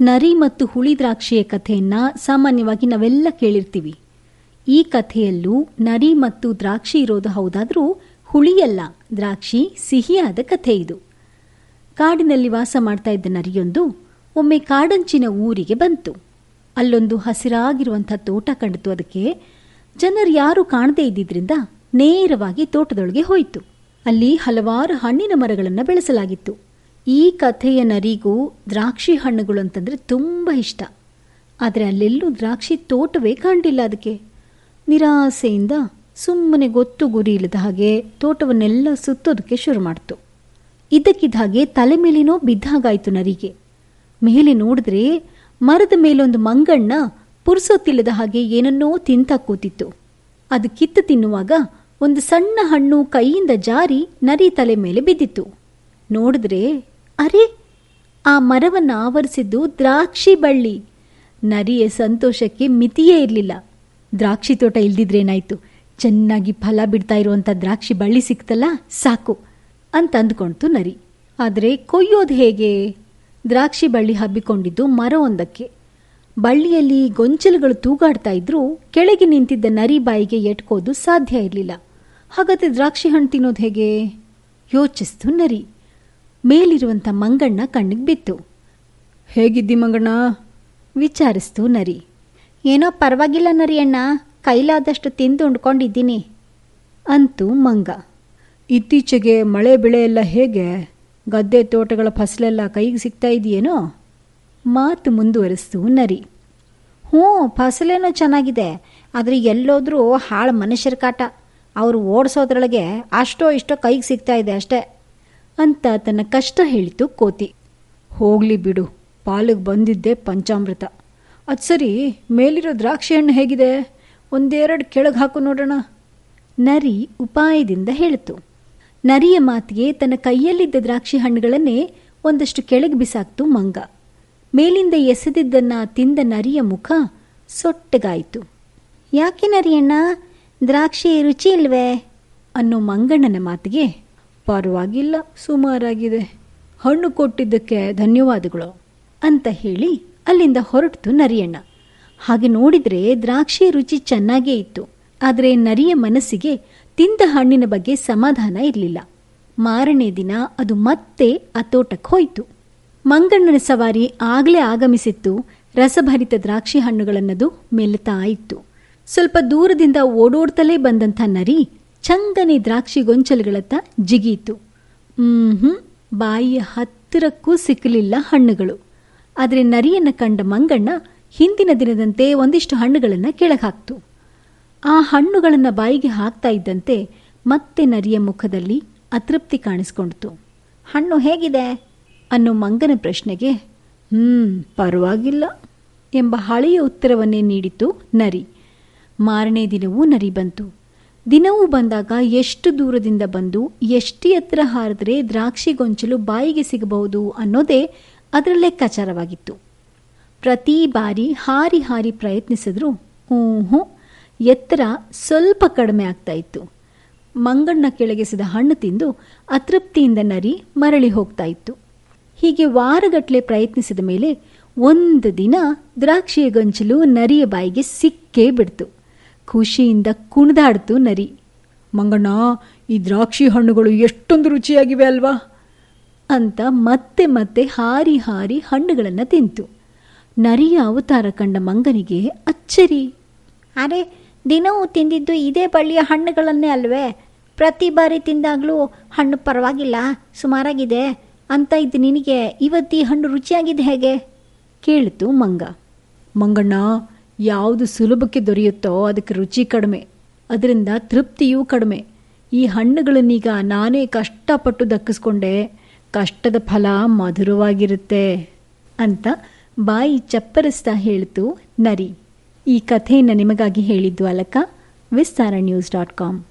ನರಿ ಮತ್ತು ಹುಳಿ ದ್ರಾಕ್ಷಿಯ ಕಥೆಯನ್ನ ಸಾಮಾನ್ಯವಾಗಿ ನಾವೆಲ್ಲ ಕೇಳಿರ್ತೀವಿ. ಈ ಕಥೆಯಲ್ಲೂ ನರಿ ಮತ್ತು ದ್ರಾಕ್ಷಿ ಇರೋದು ಹೌದಾದ್ರೂ ಹುಳಿಯಲ್ಲ, ದ್ರಾಕ್ಷಿ ಸಿಹಿಯಾದ ಕಥೆ ಇದು. ಕಾಡಿನಲ್ಲಿ ವಾಸ ಮಾಡ್ತಾ ಇದ್ದ ನರಿಯೊಂದು ಒಮ್ಮೆ ಕಾಡಂಚಿನ ಊರಿಗೆ ಬಂತು. ಅಲ್ಲೊಂದು ಹಸಿರಾಗಿರುವಂಥ ತೋಟ ಕಂಡಿತು. ಅದಕ್ಕೆ ಜನರು ಯಾರು ಕಾಣದೇ ಇದ್ದಿದ್ರಿಂದ ನೇರವಾಗಿ ತೋಟದೊಳಗೆ ಹೋಯಿತು. ಅಲ್ಲಿ ಹಲವಾರು ಹಣ್ಣಿನ ಮರಗಳನ್ನು ಬೆಳೆಸಲಾಗಿತ್ತು. ಈ ಕಥೆಯ ನರಿಗೂ ದ್ರಾಕ್ಷಿ ಹಣ್ಣುಗಳು ಅಂತಂದ್ರೆ ತುಂಬ ಇಷ್ಟ. ಆದರೆ ಅಲ್ಲೆಲ್ಲೂ ದ್ರಾಕ್ಷಿ ತೋಟವೇ ಕಾಣಲಿಲ್ಲ ಅದಕ್ಕೆ. ನಿರಾಸೆಯಿಂದ ಸುಮ್ಮನೆ ಗೊತ್ತು ಗುರಿ ಇಲ್ಲದ ಹಾಗೆ ತೋಟವನ್ನೆಲ್ಲ ಸುತ್ತೋದಕ್ಕೆ ಶುರು ಮಾಡ್ತು. ಇದ್ದಕ್ಕಿದ್ದ ಹಾಗೆ ತಲೆ ಮೇಲಿನೋ ಬಿದ್ದ ಹಾಗಾಯ್ತು ನರಿಗೆ. ಮೇಲೆ ನೋಡಿದ್ರೆ ಮರದ ಮೇಲೊಂದು ಮಂಗಣ್ಣ ಪುರ್ಸೊತ್ತಿಲ್ಲದ ಹಾಗೆ ಏನನ್ನೋ ತಿಂತ ಕೂತಿತ್ತು. ಅದು ಕಿತ್ತು ತಿನ್ನುವಾಗ ಒಂದು ಸಣ್ಣ ಹಣ್ಣು ಕೈಯಿಂದ ಜಾರಿ ನರಿ ತಲೆ ಮೇಲೆ ಬಿದ್ದಿತ್ತು. ನೋಡಿದ್ರೆ ಅರೆ, ಆ ಮರವನ್ನು ಆವರಿಸಿದ್ದು ದ್ರಾಕ್ಷಿ ಬಳ್ಳಿ. ನರಿಯ ಸಂತೋಷಕ್ಕೆ ಮಿತಿಯೇ ಇರಲಿಲ್ಲ. ದ್ರಾಕ್ಷಿ ತೋಟ ಇಲ್ದಿದ್ರೇನಾಯ್ತು? ಚೆನ್ನಾಗಿ ಫಲ ಬಿಡ್ತಾ ಇರುವಂಥ ದ್ರಾಕ್ಷಿ ಬಳ್ಳಿ ಸಿಕ್ತಲ್ಲ, ಸಾಕು ಅಂತ ಅಂದ್ಕೊಳ್ತು ನರಿ. ಆದರೆ ಕೊಯ್ಯೋದು ಹೇಗೆ? ದ್ರಾಕ್ಷಿ ಬಳ್ಳಿ ಹಬ್ಬಿಕೊಂಡಿದ್ದು ಮರವೊಂದಕ್ಕೆ. ಬಳ್ಳಿಯಲ್ಲಿ ಗೊಂಚಲುಗಳು ತೂಗಾಡ್ತಾ ಇದ್ರೂ ಕೆಳಗೆ ನಿಂತಿದ್ದ ನರಿ ಬಾಯಿಗೆ ಎಟ್ಕೋದು ಸಾಧ್ಯ ಇರಲಿಲ್ಲ. ಹಾಗಾದ್ರೆ ದ್ರಾಕ್ಷಿ ಹಣ್ಣು ತಿನ್ನೋದು ಹೇಗೆ? ಯೋಚಿಸ್ತು ನರಿ. ಮೇಲಿರುವಂಥ ಮಂಗಣ್ಣ ಕಣ್ಣಿಗೆ ಬಿತ್ತು. ಹೇಗಿದ್ದಿ ಮಂಗಣ್ಣ? ವಿಚಾರಿಸ್ತು ನರಿ. ಏನೋ ಪರವಾಗಿಲ್ಲ ನರಿ ಅಣ್ಣ ಕೈಲಾದಷ್ಟು ತಿಂದು ಉಂಡ್ಕೊಂಡಿದ್ದೀನಿ ಅಂತೂ ಮಂಗ. ಇತ್ತೀಚೆಗೆ ಮಳೆ ಬೆಳೆ ಎಲ್ಲ ಹೇಗೆ? ಗದ್ದೆ ತೋಟಗಳ ಫಸಲೆಲ್ಲ ಕೈಗೆ ಸಿಗ್ತಾ ಇದೆಯೇನೋ? ಮಾತು ಮುಂದುವರಿಸ್ತು ನರಿ. ಹ್ಞೂ ಫಸಲೇನೋ ಚೆನ್ನಾಗಿದೆ ಆದರೆ ಎಲ್ಲೋದ್ರೂ ಹಾಳು ಮನುಷ್ಯರ ಕಾಟ. ಅವರು ಓಡಿಸೋದ್ರೊಳಗೆ ಅಷ್ಟೋ ಇಷ್ಟೋ ಕೈಗೆ ಸಿಗ್ತಾ ಇದೆ ಅಷ್ಟೇ. ಅಂತ ತನ್ನ ಕಷ್ಟ ಹೇಳಿತು ಕೋತಿ. ಹೋಗ್ಲಿ ಬಿಡು, ಪಾಲಿಗೆ ಬಂದಿದ್ದೆ ಪಂಚಾಮೃತ. ಅದು ಸರಿ, ಮೇಲಿರೋ ದ್ರಾಕ್ಷಿ ಹಣ್ಣು ಹೇಗಿದೆ? ಒಂದೆರಡು ಕೆಳಗೆ ಹಾಕು ನೋಡೋಣ. ನರಿ ಉಪಾಯದಿಂದ ಹೇಳಿತು. ನರಿಯ ಮಾತಿಗೆ ತನ್ನ ಕೈಯಲ್ಲಿದ್ದ ದ್ರಾಕ್ಷಿ ಹಣ್ಣುಗಳನ್ನೇ ಒಂದಷ್ಟು ಕೆಳಗೆ ಬಿಸಾಕ್ತು ಮಂಗ. ಮೇಲಿಂದ ಎಸೆದಿದ್ದನ್ನ ತಿಂದ ನರಿಯ ಮುಖ ಸೊಟ್ಟಗಾಯಿತು. ಯಾಕೆ ನರಿಯಣ್ಣ? ದ್ರಾಕ್ಷಿ ರುಚಿ ಇಲ್ವೇ? ಅನ್ನೋ ಮಂಗಣ್ಣನ ಮಾತಿಗೆ ಪರವಾಗಿಲ್ಲ ಸುಮಾರಾಗಿದೆ. ಹಣ್ಣು ಕೊಟ್ಟಿದ್ದಕ್ಕೆ ಧನ್ಯವಾದಗಳು ಅಂತ ಹೇಳಿ ಅಲ್ಲಿಂದ ಹೊರಟಿತು ನರಿಯಣ್ಣ. ಹಾಗೆ ನೋಡಿದ್ರೆ ದ್ರಾಕ್ಷಿ ರುಚಿ ಚೆನ್ನಾಗೇ ಇತ್ತು. ಆದರೆ ನರಿಯ ಮನಸ್ಸಿಗೆ ತಿಂದ ಹಣ್ಣಿನ ಬಗ್ಗೆ ಸಮಾಧಾನ ಇರಲಿಲ್ಲ. ಮಾರನೇ ದಿನ ಅದು ಮತ್ತೆ ಆ ತೋಟಕ್ಕೆ ಹೋಯಿತು. ಮಂಗಣ್ಣನ ಸವಾರಿ ಆಗಲೇ ಆಗಮಿಸಿತ್ತು. ರಸಭರಿತ ದ್ರಾಕ್ಷಿ ಹಣ್ಣುಗಳನ್ನದು ಮೆಲ್ತಾ ಇತ್ತು. ಸ್ವಲ್ಪ ದೂರದಿಂದ ಓಡೋಡ್ತಲೇ ಬಂದಂಥ ನರಿ ಚಂಗನೆ ದ್ರಾಕ್ಷಿ ಗೊಂಚಲುಗಳತ್ತ ಜಿಗೀತು ಹ್ಮ್ ಬಾಯಿಯ ಹತ್ತಿರಕ್ಕೂ ಸಿಕ್ಕಲಿಲ್ಲ ಹಣ್ಣುಗಳು. ಆದರೆ ನರಿಯನ್ನ ಕಂಡ ಮಂಗಣ್ಣ ಹಿಂದಿನ ದಿನದಂತೆ ಒಂದಿಷ್ಟು ಹಣ್ಣುಗಳನ್ನು ಕೆಳಗೆ ಹಾಕ್ತು ಆ ಹಣ್ಣುಗಳನ್ನು ಬಾಯಿಗೆ ಹಾಕ್ತಾ ಇದ್ದಂತೆ ಮತ್ತೆ ನರಿಯ ಮುಖದಲ್ಲಿ ಅತೃಪ್ತಿ ಕಾಣಿಸ್ಕೊಂಡಿತು. ಹಣ್ಣು ಹೇಗಿದೆ? ಅನ್ನೋ ಮಂಗನ ಪ್ರಶ್ನೆಗೆ, ಹ್ಮ್, ಪರವಾಗಿಲ್ಲ ಎಂಬ ಹಳೆಯ ಉತ್ತರವನ್ನೇ ನೀಡಿತು ನರಿ. ಮಾರನೇ ದಿನವೂ ನರಿ ಬಂತು. ದಿನವೂ ಬಂದಾಗ ಎಷ್ಟು ದೂರದಿಂದ ಬಂದು ಎಷ್ಟು ಎತ್ತರ ಹಾರಿದ್ರೆ ದ್ರಾಕ್ಷಿ ಗೊಂಚಲು ಬಾಯಿಗೆ ಸಿಗಬಹುದು ಅನ್ನೋದೇ ಅದರ ಲೆಕ್ಕಾಚಾರವಾಗಿತ್ತು. ಪ್ರತಿ ಬಾರಿ ಹಾರಿ ಹಾರಿ ಪ್ರಯತ್ನಿಸಿದ್ರು ಹ್ಞೂ ಎತ್ತರ ಸ್ವಲ್ಪ ಕಡಿಮೆ ಆಗ್ತಾ ಇತ್ತು. ಮಂಗಣ್ಣ ಕೆಳಗೆಸಿದ ಹಣ್ಣು ತಿಂದು ಅತೃಪ್ತಿಯಿಂದ ನರಿ ಮರಳಿ ಹೋಗ್ತಾ ಇತ್ತು. ಹೀಗೆ ವಾರಗಟ್ಟಲೆ ಪ್ರಯತ್ನಿಸಿದ ಮೇಲೆ ಒಂದು ದಿನ ದ್ರಾಕ್ಷಿಯ ಗೊಂಚಲು ನರಿಯ ಬಾಯಿಗೆ ಸಿಕ್ಕೇ ಬಿಡ್ತು. ಖುಷಿಯಿಂದ ಕುಣಿದಾಡ್ತು ನರಿ. ಮಂಗಣ್ಣ ಈ ದ್ರಾಕ್ಷಿ ಹಣ್ಣುಗಳು ಎಷ್ಟೊಂದು ರುಚಿಯಾಗಿವೆ ಅಲ್ವಾ? ಅಂತ ಮತ್ತೆ ಮತ್ತೆ ಹಾರಿ ಹಾರಿ ಹಣ್ಣುಗಳನ್ನು ತಿಂತು. ನರಿಯ ಅವತಾರ ಕಂಡ ಮಂಗನಿಗೆ ಅಚ್ಚರಿ. ಅರೆ ದಿನವೂ ತಿಂದಿದ್ದು ಇದೇ ಬಳ್ಳಿಯ ಹಣ್ಣುಗಳನ್ನೇ ಅಲ್ವೇ? ಪ್ರತಿ ಬಾರಿ ತಿಂದಾಗಲೂ ಹಣ್ಣು ಪರವಾಗಿಲ್ಲ ಸುಮಾರಾಗಿದೆ. ಅಂತ ಇದು ನಿನಗೆ ಈ ಹಣ್ಣು ರುಚಿಯಾಗಿದೆ ಹೇಗೆ? ಕೇಳಿತು ಮಂಗ. ಮಂಗಣ್ಣ ಯಾವುದು ಸುಲಭಕ್ಕೆ ದೊರೆಯುತ್ತೋ ಅದಕ್ಕೆ ರುಚಿ ಕಡಿಮೆ. ಅದರಿಂದ ತೃಪ್ತಿಯೂ ಕಡಿಮೆ. ಈ ಹಣ್ಣುಗಳನ್ನೀಗ ನಾನೇ ಕಷ್ಟಪಟ್ಟು ದಕ್ಕಿಸ್ಕೊಂಡೆ ಕಷ್ಟದ ಫಲ ಮಧುರವಾಗಿರುತ್ತೆ ಅಂತ ಬಾಯಿ ಚಪ್ಪರಿಸ್ತಾ ಹೇಳ್ತು ನರಿ. ಈ ಕಥೆಯನ್ನು ನಿಮಗಾಗಿ ಹೇಳಿದ್ದು Alaka, Vistara news dot com.